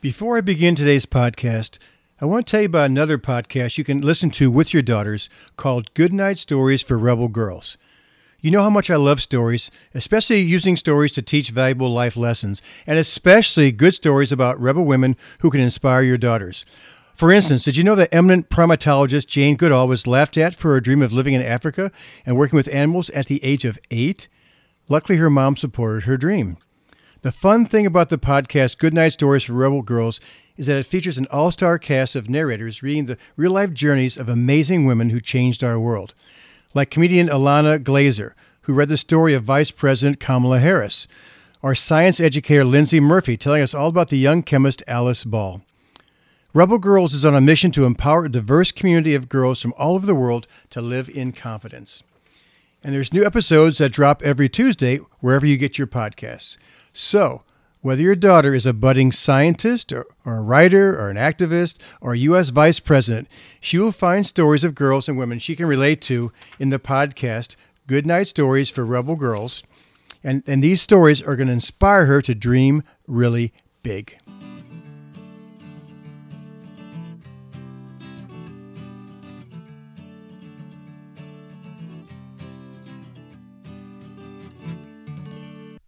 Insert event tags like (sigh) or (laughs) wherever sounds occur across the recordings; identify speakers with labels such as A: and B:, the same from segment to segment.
A: Before I begin today's podcast, I want to tell you about another podcast you can listen to with your daughters called Goodnight Stories for Rebel Girls. You know how much I love stories, especially using stories to teach valuable life lessons, and especially good stories about rebel women who can inspire your daughters. For instance, did you know that eminent primatologist Jane Goodall was laughed at for her dream of living in Africa and working with animals at the age of eight? Luckily, her mom supported her dream. The fun thing about the podcast Goodnight Stories for Rebel Girls is that it features an all star cast of narrators reading the real life journeys of amazing women who changed our world. Like comedian Ilana Glazer, who read the story of Vice President Kamala Harris, or science educator Lindsay Murphy telling us all about the young chemist Alice Ball. Rebel Girls is on a mission to empower a diverse community of girls from all over the world to live in confidence. And there's new episodes that drop every Tuesday wherever you get your podcasts. So, whether your daughter is a budding scientist or, or, a writer or an activist or a U.S. vice president, she will find stories of girls and women she can relate to in the podcast Good Night Stories for Rebel Girls. And, and these stories are going to inspire her to dream really big.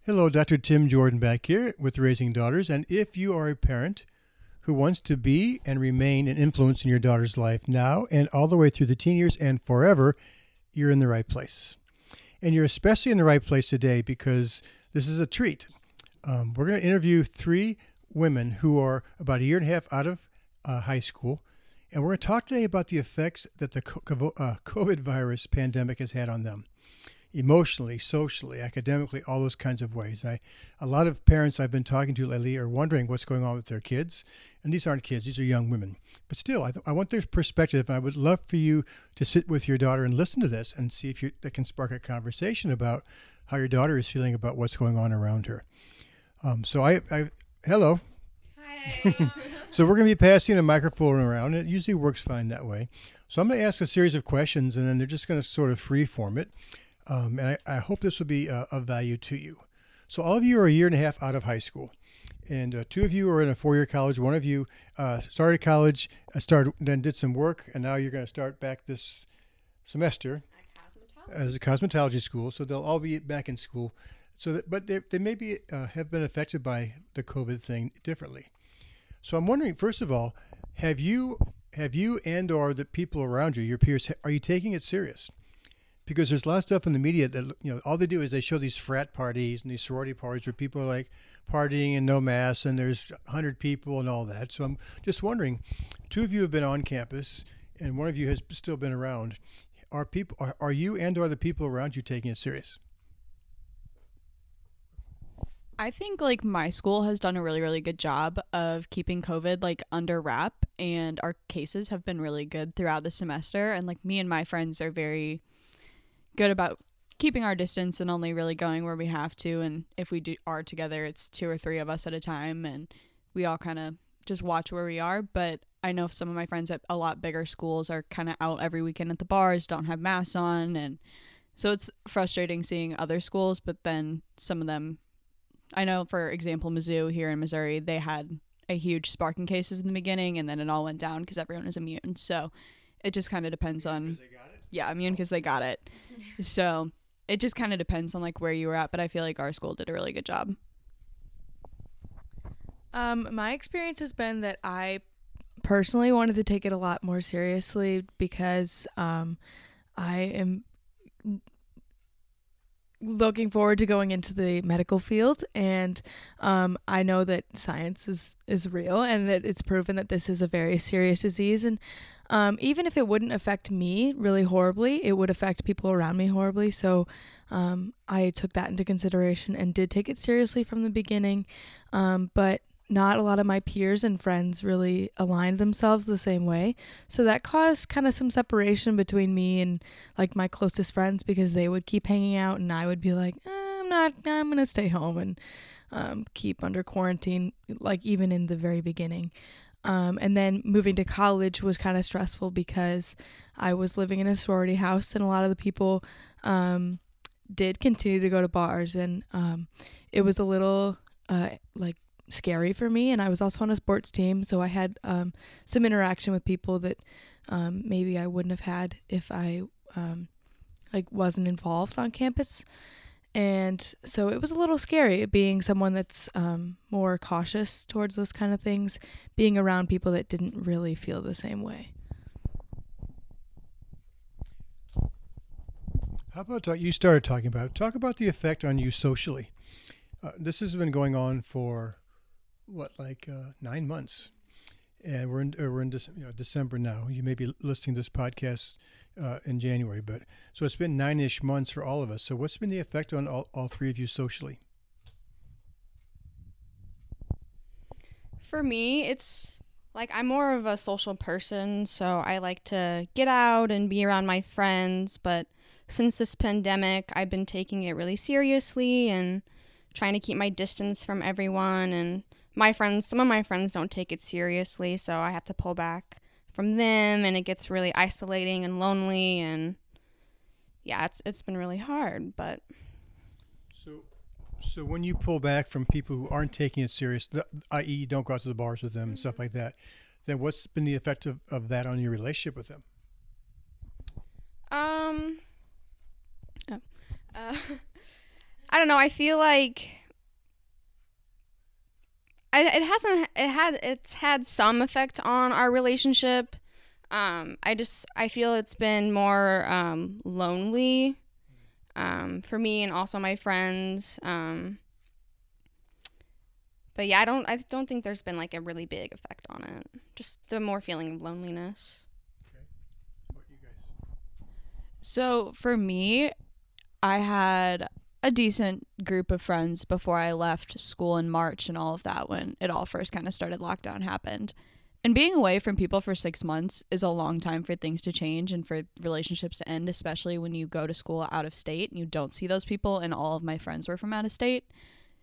A: Hello, Dr. Tim Jordan back here with Raising Daughters. And if you are a parent who wants to be and remain an influence in your daughter's life now and all the way through the teen years and forever, you're in the right place. And you're especially in the right place today because this is a treat. Um, we're going to interview three women who are about a year and a half out of uh, high school. And we're going to talk today about the effects that the uh, COVID virus pandemic has had on them emotionally, socially, academically, all those kinds of ways. And I, a lot of parents I've been talking to lately are wondering what's going on with their kids. And these aren't kids, these are young women. But still, I, th- I want their perspective. And I would love for you to sit with your daughter and listen to this and see if you, that can spark a conversation about how your daughter is feeling about what's going on around her. Um, so I, I, hello.
B: Hi. (laughs)
A: so we're going to be passing a microphone around. It usually works fine that way. So I'm going to ask a series of questions, and then they're just going to sort of free form it. Um, and I, I, hope this will be uh, of value to you. So, all of you are a year and a half out of high school, and uh, two of you are in a four year college. One of you uh, started college, uh, started, then did some work, and now you're going to start back this semester as a cosmetology school. So, they'll all be back in school. So, that, but they, they maybe uh, have been affected by the COVID thing differently. So, I'm wondering, first of all, have you have you and or the people around you, your peers, are you taking it serious? Because there's a lot of stuff in the media that you know all they do is they show these frat parties and these sorority parties where people are like partying and no mass and there's 100 people and all that. So i'm just wondering two of you have been on campus and one of you has still been around. Are people are, are you and or the people around you taking it serious?
B: I think like my school has done a really really good job of keeping COVID like under wrap and our cases have been really good throughout the semester. And like me and my friends are very good about keeping our distance and only really going where we have to. And if we do are together it's two or three of us at a time and we all kind of just watch where we are. But i know some of my friends at a lot bigger schools are kind of out every weekend at the bars don't have masks on. And so it's frustrating seeing other schools but then some of them i know for example mizzou here in missouri they had a huge sparking cases in the beginning and then it all went down because everyone is immune. So it just kind of depends on yeah, immune because they got it. (laughs) So it just kind of depends on like where you were at, but I feel like our school did a really good job.
C: Um, my experience has been that I personally wanted to take it a lot more seriously because um, I am looking forward to going into the medical field and um, i know that science is, is real and that it's proven that this is a very serious disease and um, even if it wouldn't affect me really horribly, it would affect people around me horribly. So um, I took that into consideration and did take it seriously from the beginning. Um, but not a lot of my peers and friends really aligned themselves the same way. So that caused kind of some separation between me and like my closest friends because they would keep hanging out and I would be like, eh, I'm not, I'm going to stay home and um, keep under quarantine, like even in the very beginning. Um, and then moving to college was kind of stressful because I was living in a sorority house, and a lot of the people um, did continue to go to bars, and um, it was a little uh, like scary for me. And I was also on a sports team, so I had um, some interaction with people that um, maybe I wouldn't have had if I um, like wasn't involved on campus. And so it was a little scary being someone that's um, more cautious towards those kind of things, being around people that didn't really feel the same way.
A: How about uh, you started talking about? Talk about the effect on you socially. Uh, this has been going on for what, like uh, nine months, and we're in uh, we're in you know, December now. You may be listening to this podcast uh, in January, but so it's been nine ish months for all of us. So what's been the effect on all, all three of you socially?
D: For me, it's like I'm more of a social person, so I like to get out and be around my friends, but since this pandemic, I've been taking it really seriously and trying to keep my distance from everyone and my friends some of my friends don't take it seriously, so I have to pull back from them and it gets really isolating and lonely and yeah, it's it's been really hard, but
A: So, so when you pull back from people who aren't taking it serious, the, i.e., don't go out to the bars with them and stuff like that, then what's been the effect of, of that on your relationship with them?
D: Um. oh, uh, (laughs) I don't know. I feel like I, it hasn't. It had. It's had some effect on our relationship. Um. I just. I feel it's been more um lonely. Um. For me and also my friends. Um. But yeah, I don't. I don't think there's been like a really big effect on it. Just the more feeling of loneliness. okay.
A: What you guys?
B: So for me, I had a decent group of friends before I left school in March and all of that when it all first kind of started lockdown happened. And being away from people for six months is a long time for things to change and for relationships to end, especially when you go to school out of state and you don't see those people. And all of my friends were from out of state.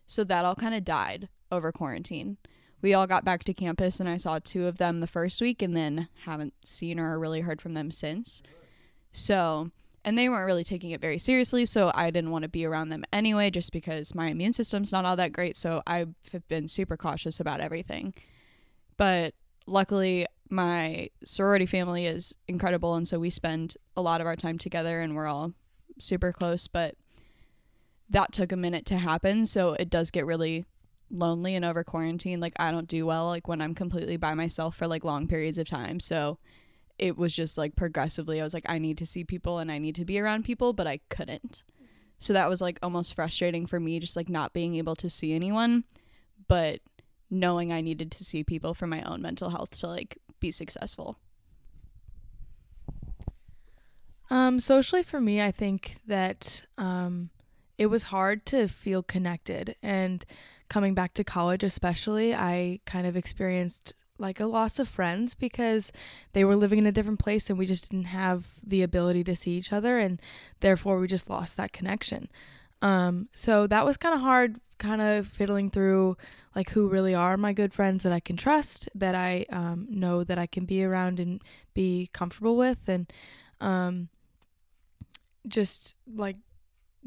B: So that all kind of died over quarantine. We all got back to campus and I saw two of them the first week and then haven't seen or really heard from them since. So, and they weren't really taking it very seriously. So I didn't want to be around them anyway, just because my immune system's not all that great. So I've been super cautious about everything. But luckily, my sorority family is incredible. And so we spend a lot of our time together and we're all super close. But that took a minute to happen. So it does get really lonely and over quarantine. Like I don't do well like when I'm completely by myself for like long periods of time. So it was just like progressively I was like I need to see people and I need to be around people, but I couldn't. So that was like almost frustrating for me just like not being able to see anyone, but knowing I needed to see people for my own mental health to like be successful.
C: Um, socially, for me, I think that um, it was hard to feel connected. And coming back to college, especially, I kind of experienced like a loss of friends because they were living in a different place and we just didn't have the ability to see each other. And therefore, we just lost that connection. Um, so that was kind of hard, kind of fiddling through like who really are my good friends that I can trust, that I um, know that I can be around and be comfortable with. And, um, just like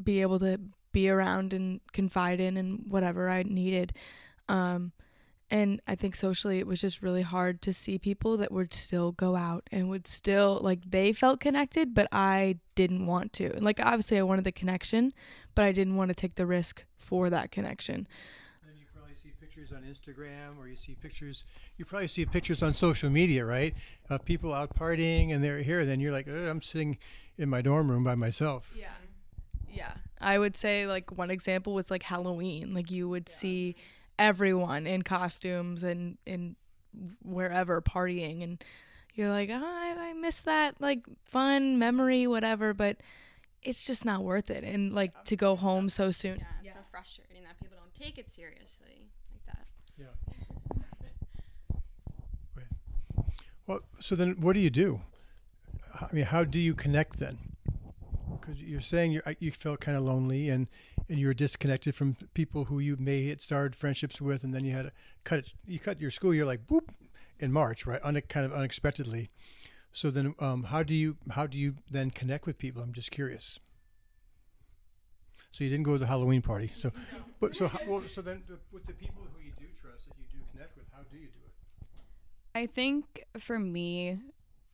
C: be able to be around and confide in and whatever I needed. Um, and I think socially it was just really hard to see people that would still go out and would still like they felt connected, but I didn't want to. And like obviously I wanted the connection, but I didn't want to take the risk for that connection.
A: Then you probably see pictures on Instagram or you see pictures, you probably see pictures on social media, right? Of people out partying and they're here. And then you're like, oh, I'm sitting in my dorm room by myself.
C: Yeah. Yeah. I would say like one example was like Halloween. Like you would see everyone in costumes and in wherever partying and you're like, oh, I, I miss that like fun memory, whatever, but it's just not worth it. And like to go home so soon.
D: Yeah, it's so frustrating that people don't take it seriously like that.
A: Yeah well, so then what do you do? I mean, how do you connect then? Because you're saying you you felt kind of lonely and and you were disconnected from people who you may had started friendships with, and then you had to cut it. You cut your school year like boop in March, right? Un- kind of unexpectedly. So then, um, how do you how do you then connect with people? I'm just curious. So you didn't go to the Halloween party. So, but so how, well, so then the, with the people who you do trust. That you do connect with, how do you do it?
B: I think for me,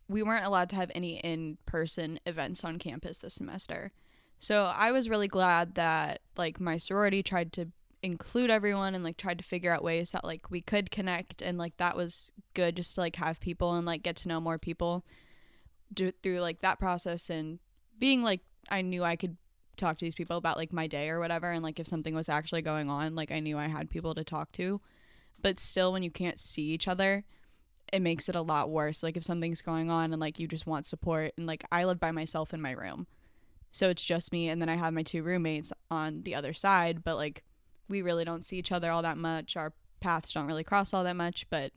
B: we weren't allowed to have any in person events on campus this semester. So I was really glad that like my sorority tried to include everyone and like tried to figure out ways that like we could connect and like that was good just to like have people and like get to know more people do, through like that process and being like I knew I could talk to these people about like my day or whatever and like if something was actually going on like I knew I had people to talk to. But still when you can't see each other it makes it a lot worse. Like if something's going on and like you just want support and like I live by myself in my room so it's just me and then I have my two roommates on the other side but like we really don't see each other all that much our paths don't really cross all that much but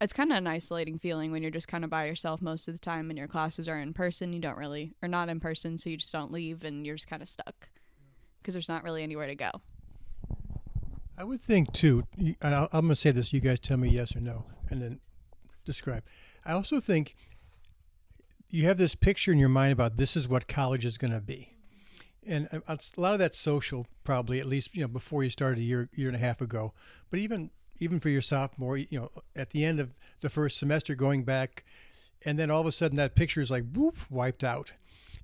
B: it's kind of an isolating feeling when you're just kind of by yourself most of the time and your classes are in person you don't really or not in person so you just don't leave and you're just kind of stuck because there's not really anywhere to go
A: I would think too, and I'm going to say this. You guys tell me yes or no, and then describe. I also think you have this picture in your mind about this is what college is going to be, and uh, a lot of that's social, probably at least you know before you started a year year and a half ago. But even even for your sophomore, you know, at the end of the first semester, going back, and then all of a sudden that picture is like whoop wiped out.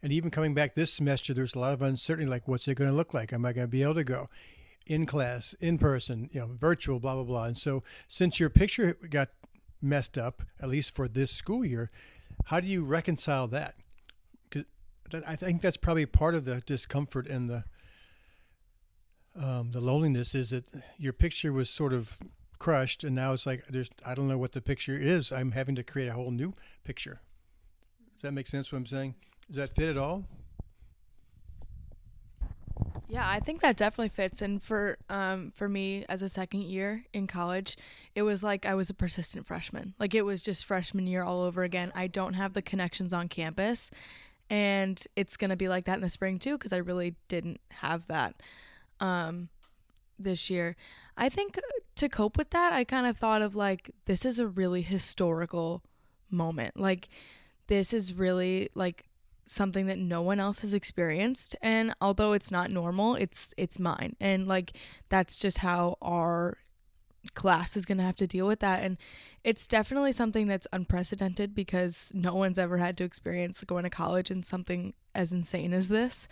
A: And even coming back this semester, there's a lot of uncertainty. Like, what's it going to look like? Am I going to be able to go? in class, in person, you know, virtual, blah blah blah. And so, since your picture got messed up, at least for this school year, how do you reconcile that? I think that's probably part of the discomfort and the um, the loneliness is that your picture was sort of crushed, and now it's like there's I don't know what the picture is. I'm having to create a whole new picture. Does that make sense? What I'm saying? Does that fit at all?
C: Yeah, I think that definitely fits. And for um for me as a second year in college, it was like I was a persistent freshman. Like it was just freshman year all over again. I don't have the connections on campus, and it's gonna be like that in the spring too because I really didn't have that um this year. I think uh, to cope with that, I kind of thought of like this is a really historical moment. Like this is really like something that no one else has experienced and although it's not normal it's it's mine. And like that's just how our class is going to have to deal with that. And it's definitely something that's unprecedented because no one's ever had to experience going to college and something as insane as this.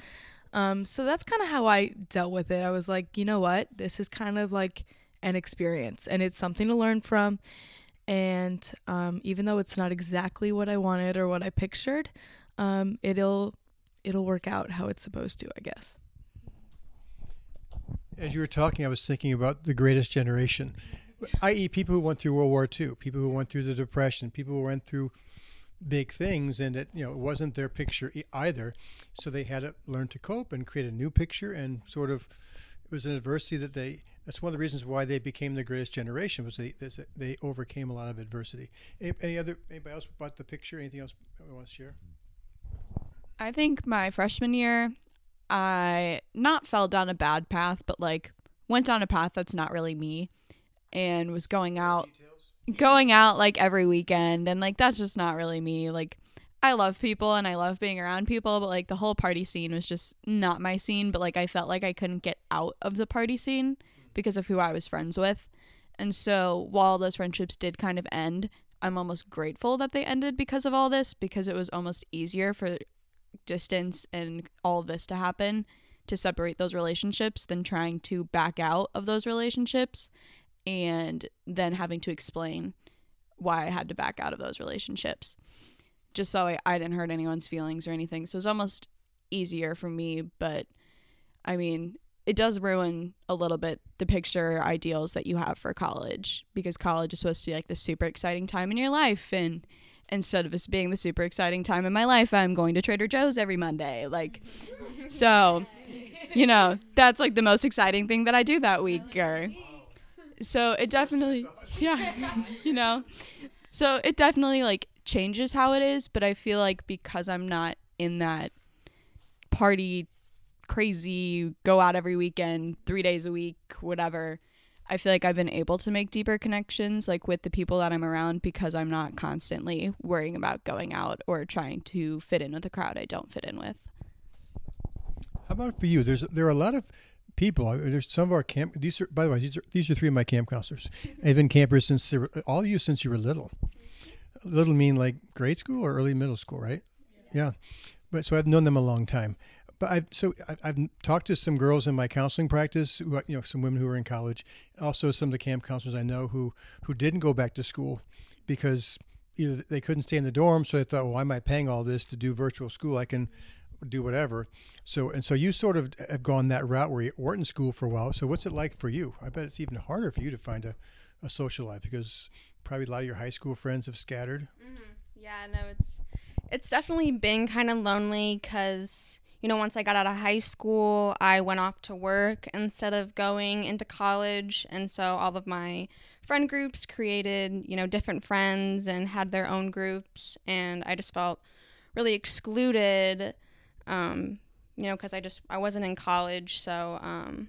C: Um, so that's kind of how i dealt with it. I was like you know what? This is kind of like an experience and it's something to learn from. And um, even though it's not exactly what i wanted or what i pictured um, it'll it'll work out how it's supposed to, I guess.
A: As you were talking, I was thinking about the greatest generation, i.e., people who went through World War II, people who went through the Depression, people who went through big things, and it you know it wasn't their picture either, so they had to learn to cope and create a new picture, and sort of it was an adversity that they. That's one of the reasons why they became the greatest generation was they they overcame a lot of adversity. Any other anybody else about the picture? Anything else we want to share?
B: I think my freshman year, I not fell down a bad path, but like went down a path that's not really me and was going out going out like every weekend and like that's just not really me. Like I love people and I love being around people, but like the whole party scene was just not my scene, but like I felt like I couldn't get out of the party scene because of who I was friends with. And so while those friendships did kind of end, I'm almost grateful that they ended because of all this because it was almost easier for distance and all this to happen to separate those relationships than trying to back out of those relationships and then having to explain why I had to back out of those relationships just so I, I didn't hurt anyone's feelings or anything. So it's almost easier for me, but I mean, it does ruin a little bit the picture ideals that you have for college because college is supposed to be like the super exciting time in your life and instead of this being the super exciting time in my life, I'm going to Trader Joe's every Monday. Like, so, you know, that's like the most exciting thing that I do that week. Or, so it definitely, yeah, (laughs) you know, so it definitely like changes how it is. But I feel like because I'm not in that party, crazy, go out every weekend, three days a week, whatever. I feel like I've been able to make deeper connections like with the people that I'm around because I'm not constantly worrying about going out or trying to fit in with a crowd I don't fit in with.
A: How about for you? There's there are a lot of people. Uh, there's some of our camp. These are, by the way, these are these are three of my camp counselors. (laughs) They've been campers since they were, all of you since you were little. Little mean like grade school or early middle school, right? Yeah. yeah. But so I've known them a long time. But I've so I've talked to some girls in my counseling practice, who, you know, some women who are in college, also some of the camp counselors I know who who didn't go back to school because either they couldn't stay in the dorm, so they thought, well, why am I paying all this to do virtual school? I can do whatever. So and so you sort of have gone that route where you weren't in school for a while. So what's it like for you? I bet it's even harder for you to find a, a social life because probably a lot of your high school friends have scattered.
D: Mm-hmm. Yeah, no, it's it's definitely been kind of lonely because you know once I got out of high school, I went off to work instead of going into college, and so all of my friend groups created you know different friends and had their own groups, and I just felt really excluded um, you know, because I just I wasn't in college, so um,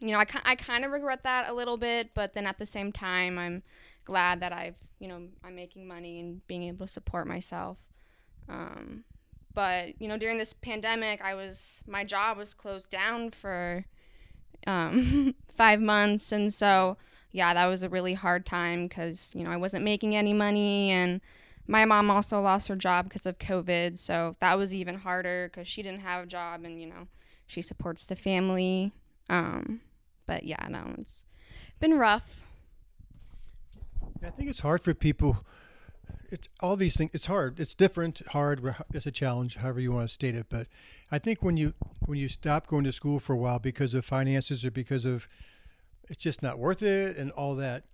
D: you know, I I kind of regret that a little bit, but then at the same time, I'm glad that I've you know I'm making money and being able to support myself. Um, but you know, during this pandemic, I was my job was closed down for um, (laughs) five months, and so yeah, that was a really hard time because you know I wasn't making any money and my mom also lost her job because of COVID, so that was even harder because she didn't have a job, and you know, she supports the family. Um, but yeah, no, it's been rough.
A: I think it's hard for people. It's all these things. It's hard. It's different. Hard. It's a challenge. However you want to state it. But I think when you when you stop going to school for a while because of finances or because of it's just not worth it and all that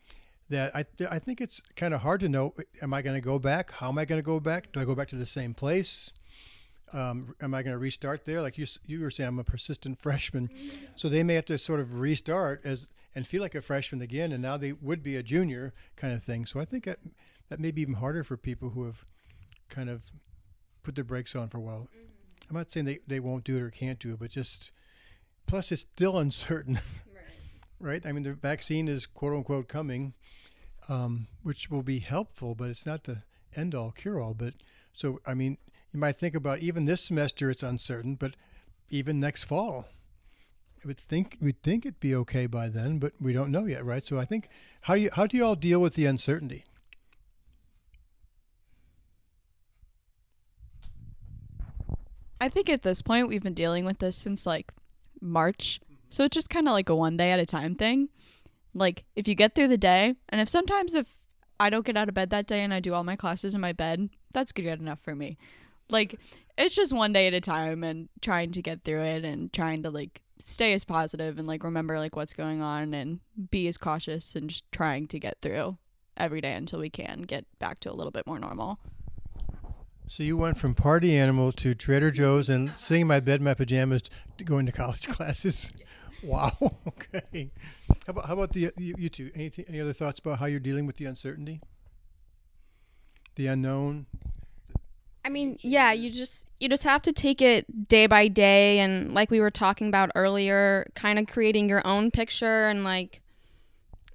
A: that I, I think it's kind of hard to know am I going to go back? How am I going to go back? Do I go back to the same place? Um, am I going to restart there? Like you, you were saying, I'm a persistent (laughs) freshman. So they may have to sort of restart as and feel like a freshman again, and now they would be a junior kind of thing. So I think that, that may be even harder for people who have kind of put their brakes on for a while. Mm-hmm. I'm not saying they, they won't do it or can't do it, but just plus it's still uncertain. (laughs) Right. right? I mean, the vaccine is quote unquote coming um, which will be helpful, but it's not the end all cure all. But so, I mean, you might think about even this semester, it's uncertain, but even next fall, I would think we'd think it'd be okay by then, but we don't know yet, right? So I think how do you how do you all deal with the uncertainty?
B: I think at this point we've been dealing with this since like March. So it's just kind of like a one day at a time thing. Like if you get through the day, and if sometimes if I don't get out of bed that day and I do all my classes in my bed, that's good enough for me. Like it's just one day at a time and trying to get through it and trying to like stay as positive and like remember like what's going on and be as cautious and just trying to get through every day until we can get back to a little bit more normal.
A: So you went from party animal to Trader Joe's and sitting in my bed in my pajamas to going to college (laughs) classes. Wow. (laughs) okay. How about how about the you, you two? Anything, any other thoughts about how you're dealing with the uncertainty, the unknown?
D: I mean, yeah, you just you just have to take it day by day, and like we were talking about earlier, kind of creating your own picture, and like,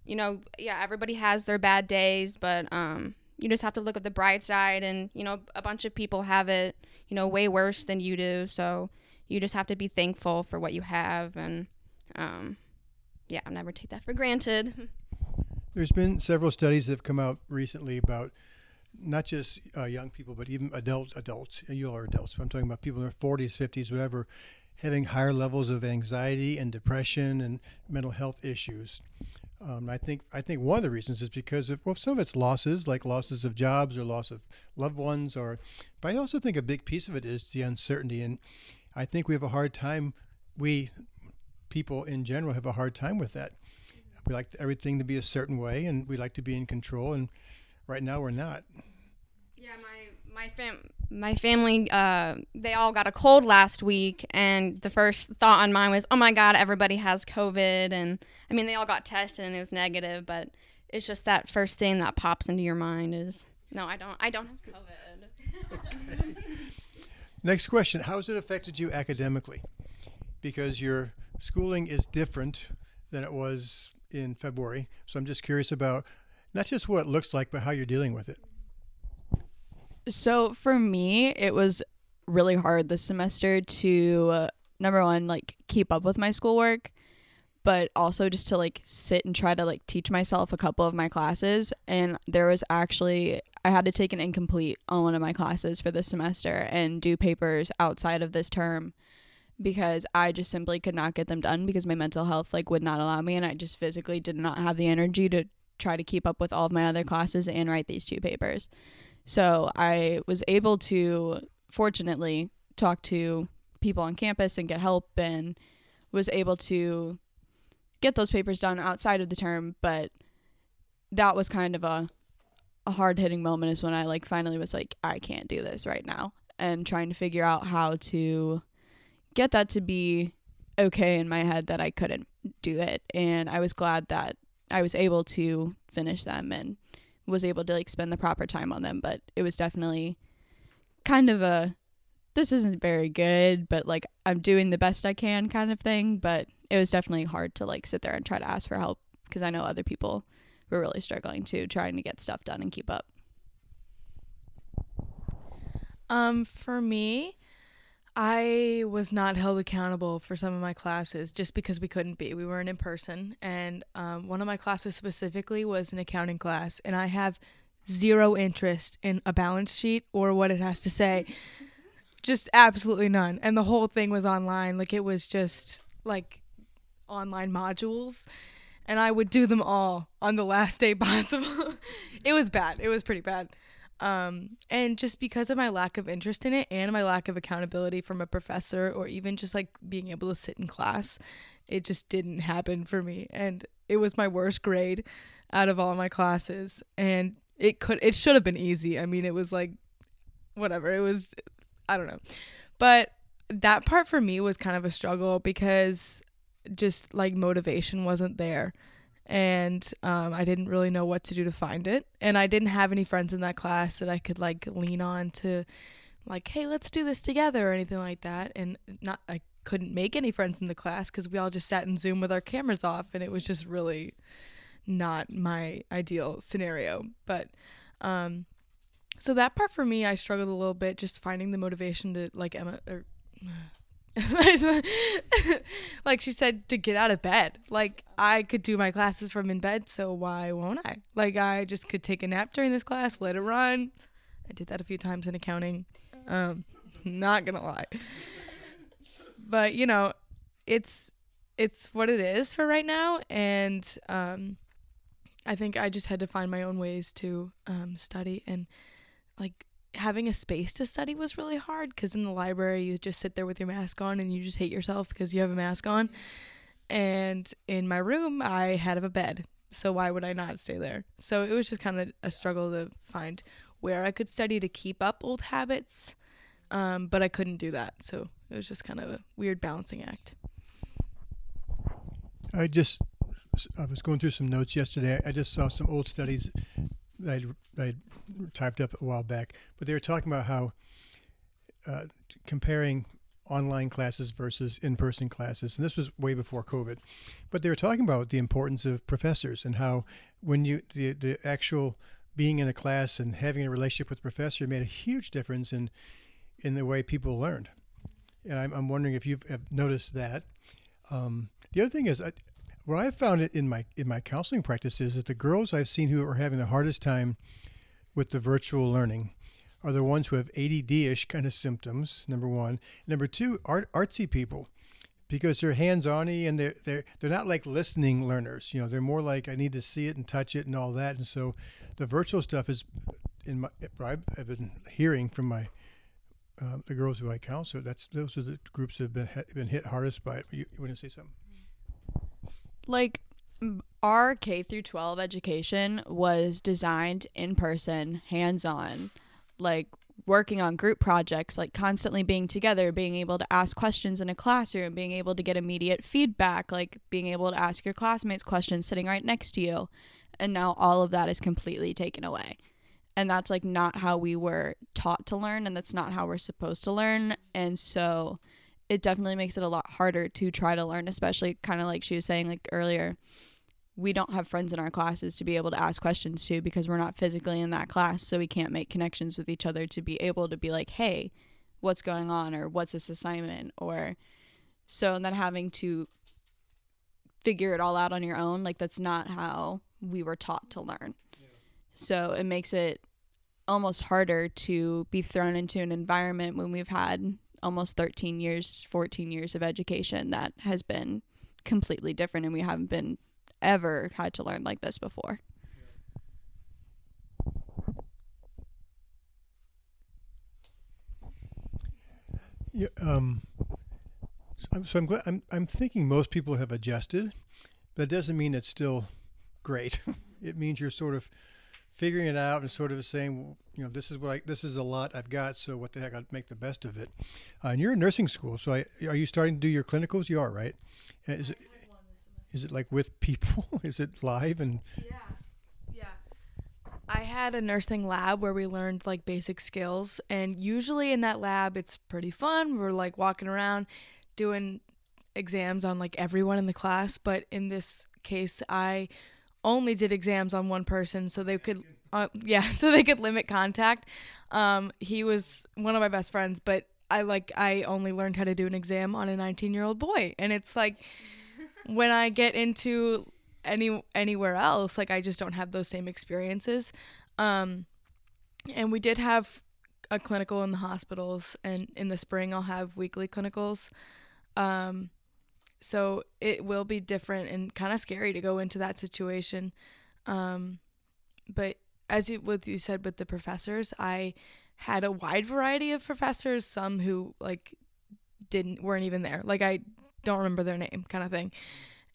D: you know, yeah, everybody has their bad days, but um, you just have to look at the bright side, and you know, a bunch of people have it, you know, way worse than you do, so you just have to be thankful for what you have, and um, yeah, I'll never take that for granted. (laughs)
A: There's been several studies that have come out recently about not just uh, young people, but even adult adults. You all are adults. I'm talking about people in their 40s, 50s, whatever, having higher levels of anxiety and depression and mental health issues. Um, I think I think one of the reasons is because of well, some of it's losses, like losses of jobs or loss of loved ones, or. But I also think a big piece of it is the uncertainty, and I think we have a hard time. We people in general have a hard time with that. We like everything to be a certain way, and we like to be in control. And right now, we're not.
D: Yeah, my my fam my family uh, they all got a cold last week, and the first thought on mine was, oh my god, everybody has COVID, and I mean they all got tested and it was negative, but it's just that first thing that pops into your mind is, no, I don't, I don't have COVID.
A: okay. Next question: How has it affected you academically? Because you're schooling is different than it was in February. So I'm just curious about not just what it looks like, but how you're dealing with it.
B: So for me, it was really hard this semester to number one like keep up with my schoolwork but also just to like sit and try to like teach myself a couple of my classes and there was actually I had to take an incomplete on one of my classes for this semester and do papers outside of this term because I just simply could not get them done because my mental health like would not allow me and I just physically did not have the energy to try to keep up with all of my other classes and write these two papers. So I was able to fortunately talk to people on campus and get help and was able to get those papers done outside of the term, but that was kind of a a hard hitting moment is when I like finally was like I can't do this right now and trying to figure out how to get that to be okay in my head that I couldn't do it. And I was glad that I was able to finish them and was able to like spend the proper time on them but it was definitely kind of a this isn't very good but like I'm doing the best I can kind of thing but it was definitely hard to like sit there and try to ask for help because I know other people were really struggling too, trying to get stuff done and keep up.
C: Um, for me, I was not held accountable for some of my classes just because we couldn't be. We weren't in person, and um, one of my classes specifically was an accounting class, and I have zero interest in a balance sheet or what it has to say. (laughs) Just absolutely none. And the whole thing was online. Like it was just like online modules and I would do them all on the last day (laughs) possible. it was bad. It was pretty bad. Um, and just because of my lack of interest in it and my lack of accountability from a professor or even just like being able to sit in class, it just didn't happen for me. And it was my worst grade out of all my classes. And it could, it should have been easy. I mean, it was like, whatever. It was, I don't know. But that part for me was kind of a struggle because just like motivation wasn't there and um, I didn't really know what to do to find it. And I didn't have any friends in that class that I could like lean on to, like, hey, let's do this together or anything like that. And not I couldn't make any friends in the class because we all just sat in Zoom with our cameras off, and it was just really not my ideal scenario. But um, so that part for me, I struggled a little bit just finding the motivation to like Emma or. (laughs) like she said to get out of bed. Like I could do my classes from in bed, so why won't I? Like I just could take a nap during this class, let it run. I did that a few times in accounting. Um, (laughs) not gonna lie. But you know, it's it's what it is for right now, and um, I think I just had to find my own ways to um, study and like having a space to study was really hard because in the library you just sit there with your mask on and you just hate yourself because you have a mask on. And in my room, I had a bed. So why would I not stay there? So it was just kind of a struggle to find where I could study to keep up old habits. Um, but I couldn't do that. So it was just kind of a weird balancing act.
A: I just I was going through some notes yesterday. I just saw some old studies I'd, I'd typed up a while back, but they were talking about how uh, comparing online classes versus in-person classes and this was way before covid but they were talking about the importance of professors and how when you the, the actual being in a class and having a relationship with the professor made a huge difference in in the way people learned. And i'm, I'm wondering if you've noticed that. Um, the other thing is I, what I've found in my in my counseling practice is that the girls I've seen who are having the hardest time with the virtual learning are the ones who have ADD-ish kind of symptoms. Number one, number two, art, artsy people, because they're hands-on-y and they're they're they're not like listening learners. You know, they're more like I need to see it and touch it and all that. And so, the virtual stuff is in my I've, I've been hearing from my uh, the girls who I counsel. That's those are the groups that have been been hit hardest by it. You, you want to say something?
B: Like our K through 12 education was designed in person, hands on, like working on group projects, like constantly being together, being able to ask questions in a classroom, being able to get immediate feedback, like being able to ask your classmates questions sitting right next to you. And now all of that is completely taken away. And that's like not how we were taught to learn, and that's not how we're supposed to learn. And so it definitely makes it a lot harder to try to learn, especially kind of like she was saying like earlier. We don't have friends in our classes to be able to ask questions to because we're not physically in that class, so we can't make connections with each other to be able to be like, "Hey, what's going on?" or "What's this assignment?" or So and then having to figure it all out on your own, like that's not how we were taught to learn. So it makes it almost harder to be thrown into an environment when we've had almost 13 years, 14 years of education that has been completely different and we haven't been ever had to learn like this before.
A: Yeah, um, so I'm, so I'm glad. I'm, I'm thinking most people have adjusted, but that doesn't mean it's still great. (laughs) it means you're sort of figuring it out and sort of saying, you know, this is what I, this is a lot I've got. So what the heck, I'll make the best of it. Uh, and you're in nursing school, so I, are you starting to do your clinicals? You are, right? And Is it, is it like with people? (laughs) is it live and?
C: Yeah. Yeah. I had a nursing lab where we learned like basic skills and usually in that lab it's pretty fun. We're like walking around doing exams on like everyone in the class, but in this case I only did exams on one person so they could uh, (laughs) yeah, so they could limit contact. Um he was one of my best friends, but I like I only learned how to do an exam on a 19-year-old boy and it's like (laughs) when I get into any anywhere else, like I just don't have those same experiences. Um, and we did have a clinical in the hospitals, and in the spring I'll have weekly clinicals. Um, so it will be different and kind of scary to go into that situation. Um, but as you what you said with the professors, I had a wide variety of professors. Some who like didn't weren't even there. Like I don't remember their name, kind of thing.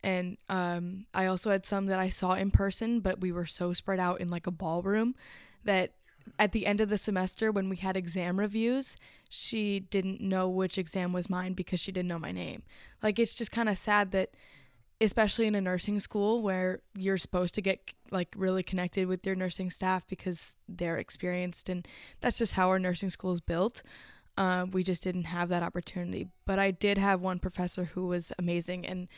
C: And um, I also had some that I saw in person, but we were so spread out in like a ballroom that at the end of the semester, when we had exam reviews, she didn't know which exam was mine because she didn't know my name. Like, it's just kind of sad that, especially in a nursing school where you're supposed to get like really connected with your nursing staff because they're experienced, and that's just how our nursing school is built. Uh, we just didn't have that opportunity. But I did have one professor who was amazing, and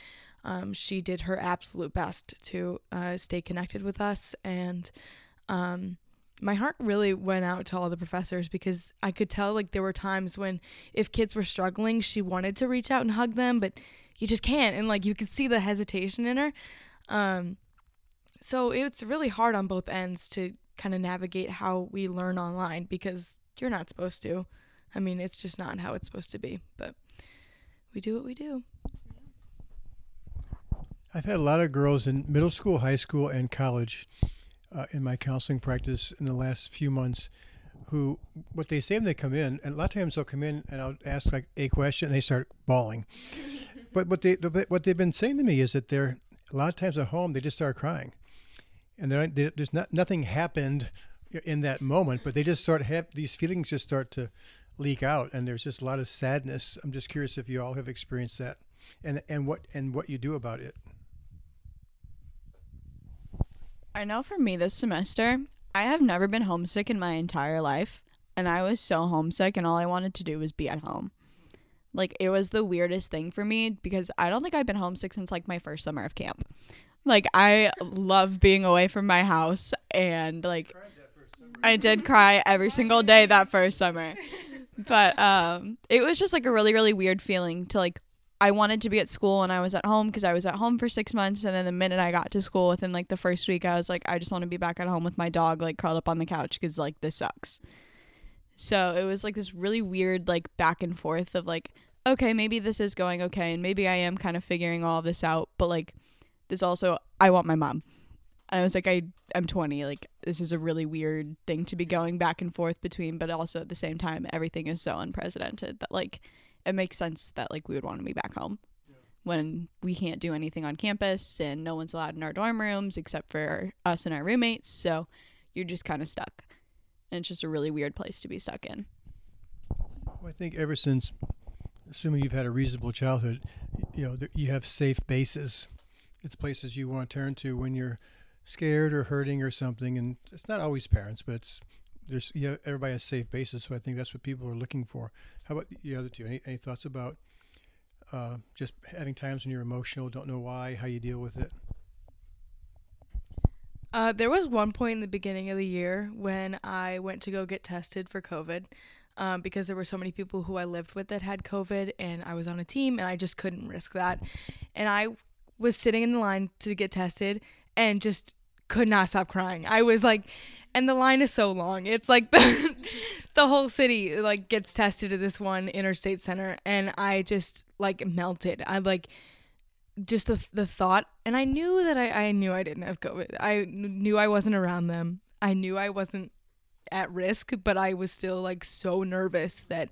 C: um, she did her absolute best to uh, stay connected with us. And um, my heart really went out to all the professors because I could tell like there were times when if kids were struggling, she wanted to reach out and hug them, but you just can't. And like you can see the hesitation in her. Um, so it's really hard on both ends to kind of navigate how we learn online because you're not supposed to. I mean, it's just not how it's supposed to be, but we do what we do.
A: I've had a lot of girls in middle school, high school, and college uh, in my counseling practice in the last few months who, what they say when they come in, and a lot of times they'll come in and I'll ask like a question and they start bawling. But what they what they've been saying to me is that they're a lot of times at home they just start crying, and they're, they, there's not nothing happened in that moment, but they just start have these feelings just start to leak out, and there's just a lot of sadness. I'm just curious if you all have experienced that, and and what and what you do about it.
B: I know for me this semester, I have never been homesick in my entire life. And I was so homesick, and all I wanted to do was be at home. Like, it was the weirdest thing for me because I don't think I've been homesick since like my first summer of camp. Like, I love being away from my house, and like, I did cry every single day that first summer. But um, it was just like a really, really weird feeling to like I wanted to be at school when I was at home because I was at home for six months. And then the minute I got to school within like the first week, I was like, I just want to be back at home with my dog, like curled up on the couch because like this sucks. So it was like this really weird, like back and forth of like, okay, maybe this is going okay. And maybe I am kind of figuring all this out. But like, this also, I want my mom. And I was like, I, I'm 20. Like, this is a really weird thing to be mm-hmm. going back and forth between. But also at the same time, everything is so unprecedented that like, it makes sense that like we would want to be back home yeah. when we can't do anything on campus and no one's allowed in our dorm rooms except for us and our roommates. So you're just kind of stuck. And it's just a really weird place to be stuck in.
A: Well, I think ever since, assuming you've had a reasonable childhood, you know, you have safe bases. It's places you want to turn to when you're scared or hurting or something. And it's not always parents, but it's there's yeah, everybody has safe bases, so I think that's what people are looking for. How about the other two? Any, any thoughts about uh, just having times when you're emotional, don't know why, how you deal with it?
C: Uh, there was one point in the beginning of the year when I went to go get tested for COVID. um, because there were so many people who I lived with that had COVID and I was on a team and I just couldn't risk that. And I was sitting in the line to get tested and just could not stop crying. I was like, and the line is so long. It's like (laughs) the the whole city like gets tested at this one interstate center, and I just like melted. I like just the the thought, and I knew that I I knew I didn't have COVID. I knew I wasn't around them. I knew I wasn't at risk, but I was still like so nervous that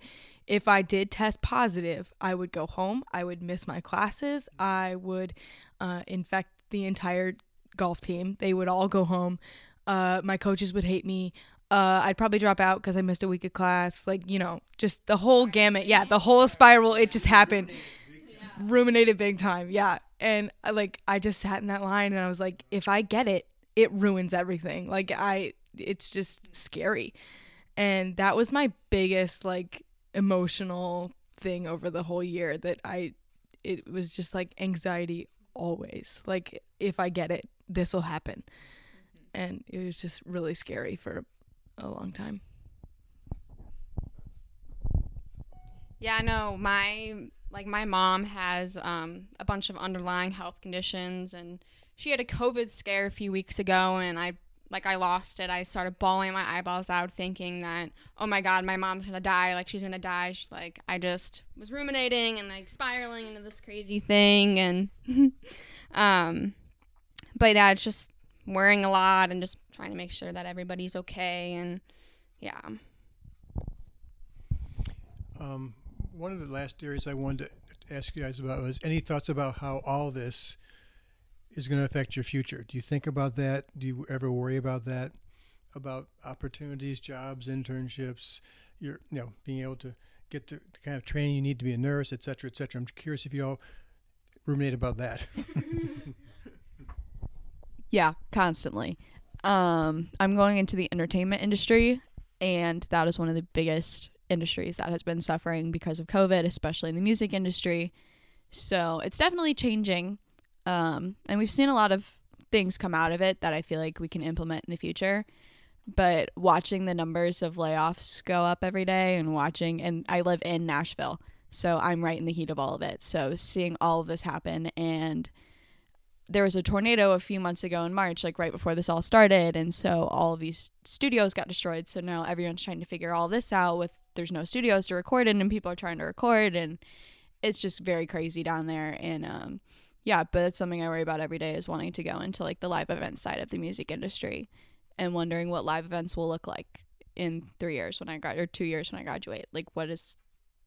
C: if I did test positive, I would go home. I would miss my classes. I would uh, infect the entire golf team. They would all go home. Uh, my coaches would hate me. Uh, I'd probably drop out because I missed a week of class. Like, you know, just the whole gamut. Yeah, the whole spiral. It just happened. Ruminated big time. Yeah. And uh, like, I just sat in that line and I was like, if I get it, it ruins everything. Like, I, it's just scary. And that was my biggest, like, emotional thing over the whole year that I, it was just like anxiety always. Like, if I get it, this will happen. And it was just really scary for a long time.
D: Yeah, no, my like my mom has um, a bunch of underlying health conditions, and she had a COVID scare a few weeks ago, and I like I lost it. I started bawling my eyeballs out, thinking that oh my god, my mom's gonna die. Like she's gonna die. She's like I just was ruminating and like spiraling into this crazy thing, and (laughs) um, but yeah, it's just worrying a lot and just trying to make sure that everybody's okay, and yeah.
A: Um, one of the last areas I wanted to ask you guys about was any thoughts about how all this is going to affect your future? Do you think about that? Do you ever worry about that? About opportunities, jobs, internships, your you know being able to get the, kind of training you need to be a nurse, et cetera, et cetera. I'm curious if you all ruminate about that. (laughs)
B: Yeah, constantly. Um, I'm going into the entertainment industry, and that is one of the biggest industries that has been suffering because of COVID, especially in the music industry. So it's definitely changing. Um, and we've seen a lot of things come out of it that I feel like we can implement in the future. But watching the numbers of layoffs go up every day and watching, and I live in Nashville, so I'm right in the heat of all of it. So seeing all of this happen and there was a tornado a few months ago in March, like right before this all started, and so all of these studios got destroyed. So now everyone's trying to figure all this out with there's no studios to record in, and people are trying to record, and it's just very crazy down there. And um, yeah, but it's something I worry about every day is wanting to go into like the live event side of the music industry, and wondering what live events will look like in three years when I grad or two years when I graduate. Like, what is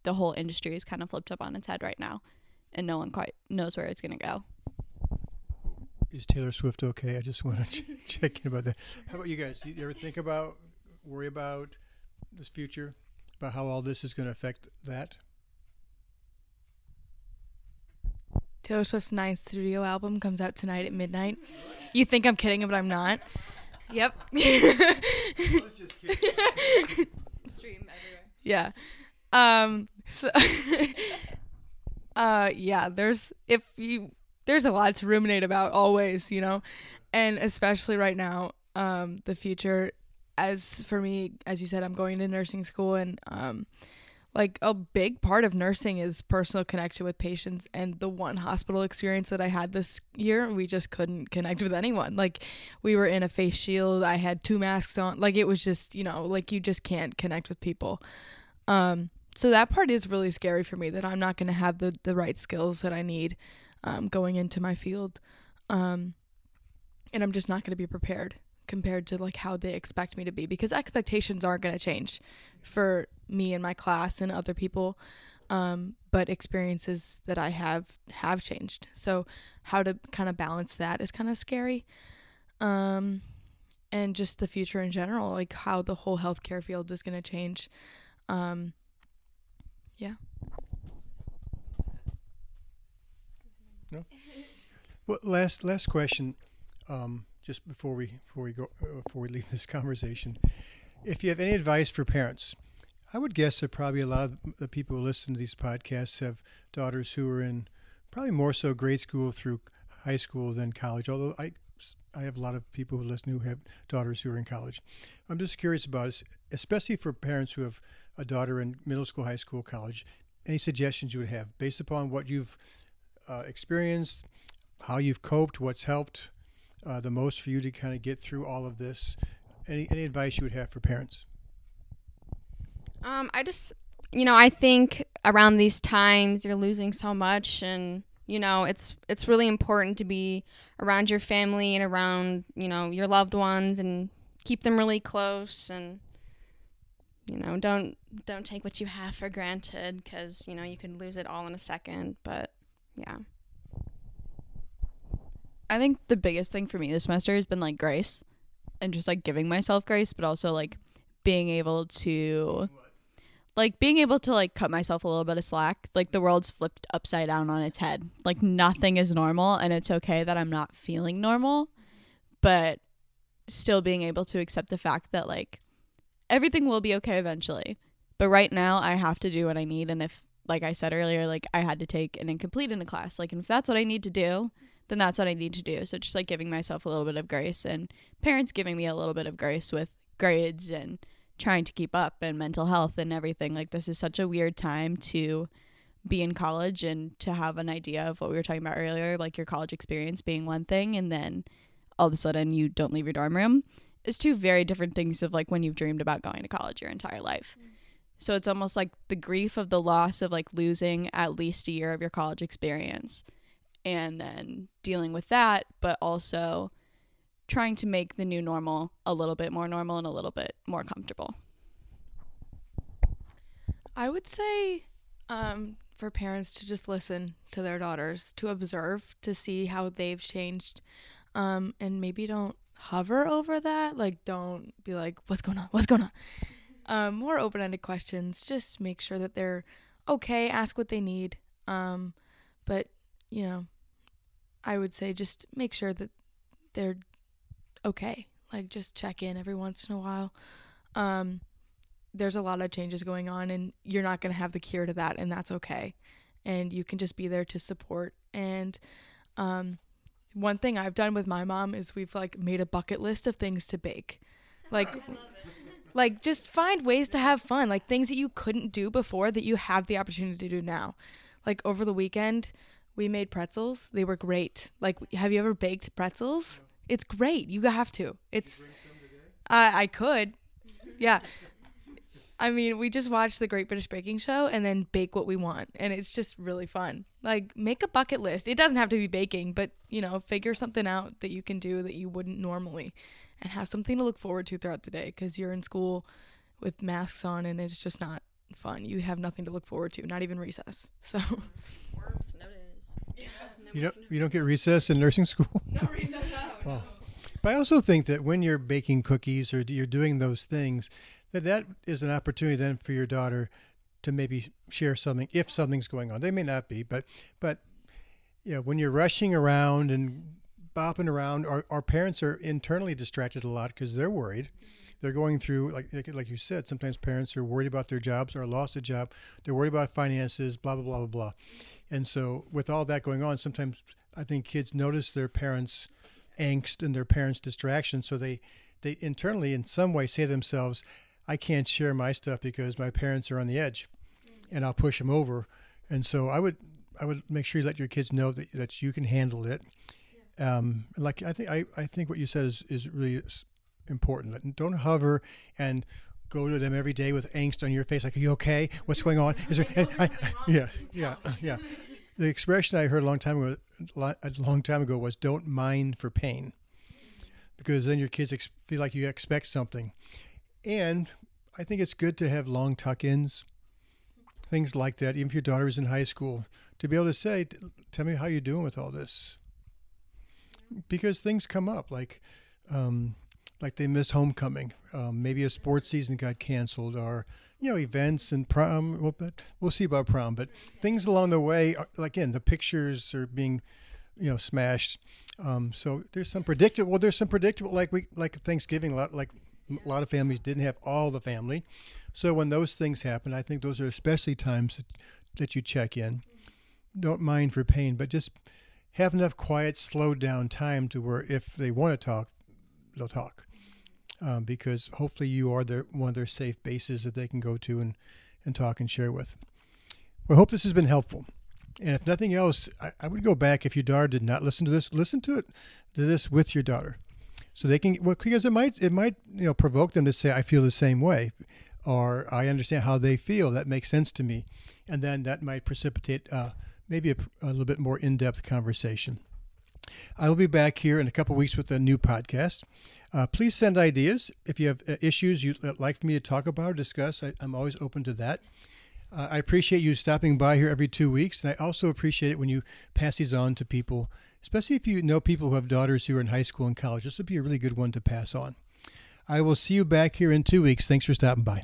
B: the whole industry is kind of flipped up on its head right now, and no one quite knows where it's gonna go.
A: is Taylor Swift okay? I just want to ch- check in about that. How about you guys? Do you ever think about, worry about this future, about how all this is going to affect that?
C: Taylor Swift's ninth studio album comes out tonight at midnight. You think I'm kidding, but I'm not. Yep. (laughs) (laughs)
B: Stream everywhere.
C: yeah. Um. So. (laughs) uh. Yeah. There's if you there's a lot to ruminate about always, you know, and especially right now. Um. The future, as for me, as you said, I'm going to nursing school, and um, like a big part of nursing is personal connection with patients and the one hospital experience that i had this year we just couldn't connect with anyone. Like we were in a face shield. I had two masks on. Like it was just you know like you just can't connect with people. Um so that part is really scary for me that i'm not going to have the the right skills that i need um, going into my field. Um and i'm just not going to be prepared compared to like how they expect me to be because expectations aren't going to change for me and my class and other people um, but experiences that i have have changed. So how to kind of balance that is kind of scary um, and just the future in general like how the whole healthcare field is going to change um, yeah.
A: Well, last last question, um, just before we before we go uh, before we leave this conversation, if you have any advice for parents, I would guess that probably a lot of the people who listen to these podcasts have daughters who are in probably more so grade school through high school than college. Although I I have a lot of people who listen who have daughters who are in college. I'm just curious about, it, especially for parents who have a daughter in middle school, high school, college, any suggestions you would have based upon what you've uh, experienced, how you've coped, what's helped uh, the most for you to kind of get through all of this? Any, any advice you would have for parents?
D: Um, I just, you know, I think around these times you're losing so much, and you know, it's it's really important to be around your family and around you know your loved ones and keep them really close and you know don't don't take what you have for granted because you know you could lose it all in a second but yeah
B: I think the biggest thing for me this semester has been like grace and just like giving myself grace, but also like being able to like being able to like cut myself a little bit of slack. Like the world's flipped upside down on its head. Like nothing is normal and it's okay that I'm not feeling normal, but still being able to accept the fact that like everything will be okay eventually. But right now I have to do what I need and if like I said earlier, like I had to take an incomplete in a class. Like and if that's what I need to do, then that's what I need to do. So just like giving myself a little bit of grace and parents giving me a little bit of grace with grades and trying to keep up and mental health and everything. Like this is such a weird time to be in college and to have an idea of what we were talking about earlier, like your college experience being one thing and then all of a sudden you don't leave your dorm room is two very different things of like when you've dreamed about going to college your entire life. Mm. So it's almost like the grief of the loss of like losing at least a year of your college experience and then dealing with that, but also trying to make the new normal a little bit more normal and a little bit more comfortable.
C: I would say um, for parents to just listen to their daughters, to observe, to see how they've changed, um, and maybe don't hover over that. Like, don't be like, "What's going on? What's going on?" Um, more open-ended questions. Just make sure that they're okay. Ask what they need. Um, but you know, I would say just make sure that they're okay. Like just check in every once in a while. Um, there's a lot of changes going on, and you're not going to have the cure to that, and that's okay. And you can just be there to support. And um, one thing I've done with my mom is we've like made a bucket list of things to bake, like. (laughs) like just find ways to have fun like things that you couldn't do before that you have the opportunity to do now like over the weekend we made pretzels. They were great. Like, have you ever baked pretzels? It's great. You have to. It's. I I could. Yeah. I mean, we just watch the Great British Baking Show and then bake what we want, and it's just really fun. Like, make a bucket list. It doesn't have to be baking, but you know, figure something out that you can do that you wouldn't normally, and have something to look forward to throughout the day because you're in school with masks on, and it's just not fun. You have nothing to look forward to, not even recess. So.
D: worms
A: You don't you don't get recess in nursing (laughs) school.
C: No recess.
A: But I also think that when you're baking cookies or you're doing those things, that that is an opportunity then for your daughter to maybe share something if something's going on. They may not be, but but you know, when you're rushing around and bopping around, our, our parents are internally distracted a lot because they're worried. They're going through like, like you said. Sometimes parents are worried about their jobs or lost a job. They're worried about finances. Blah blah blah blah blah. And so with all that going on, sometimes I think kids notice their parents' angst and their parents' distraction. So they they internally in some way say to themselves, I can't share my stuff because my parents are on the edge, and I'll push them over. And so I would I would make sure you let your kids know that that you can handle it. Um, like I think I, I think what you said is is really important. Don't hover and go to them every day with angst on your face, like, "Are you okay? What's going on?" Is there? I, I, yeah, yeah, yeah. The expression I heard a long time ago, a long time ago, was "Don't mind for pain," because then your kids ex- feel like you expect something. And I think it's good to have long tuck-ins, things like that. Even if your daughter is in high school, to be able to say, "Tell me how you're doing with all this," because things come up like. Um, like they missed homecoming. Um, maybe a sports season got canceled, or you know events and prom. Well, but we'll see about prom. But things along the way, are, like again, the pictures are being, you know, smashed. Um, so there's some predictable. Well, there's some predictable, like we like Thanksgiving. A lot like a lot of families didn't have all the family. So when those things happen, I think those are especially times that, that you check in. Don't mind for pain, but just have enough quiet, slowed down time to where if they want to talk, they'll talk um, because hopefully you are their, one of their safe bases that they can go to and, and talk and share with. Well, I hope this has been helpful. And if nothing else, I, I would go back if your daughter did not listen to this, listen to it to this with your daughter. So they can well, because it might it might you know provoke them to say I feel the same way, or I understand how they feel. That makes sense to me, and then that might precipitate uh, maybe a, a little bit more in depth conversation. I will be back here in a couple weeks with a new podcast. Uh, please send ideas if you have uh, issues you'd like for me to talk about or discuss. I, am always open to that. Uh, I appreciate you stopping by here every two weeks, and I also appreciate it when you pass these on to people, especially if you know people who have daughters who are in high school and college. This would be a really good one to pass on. I will see you back here in two weeks. Thanks for stopping by.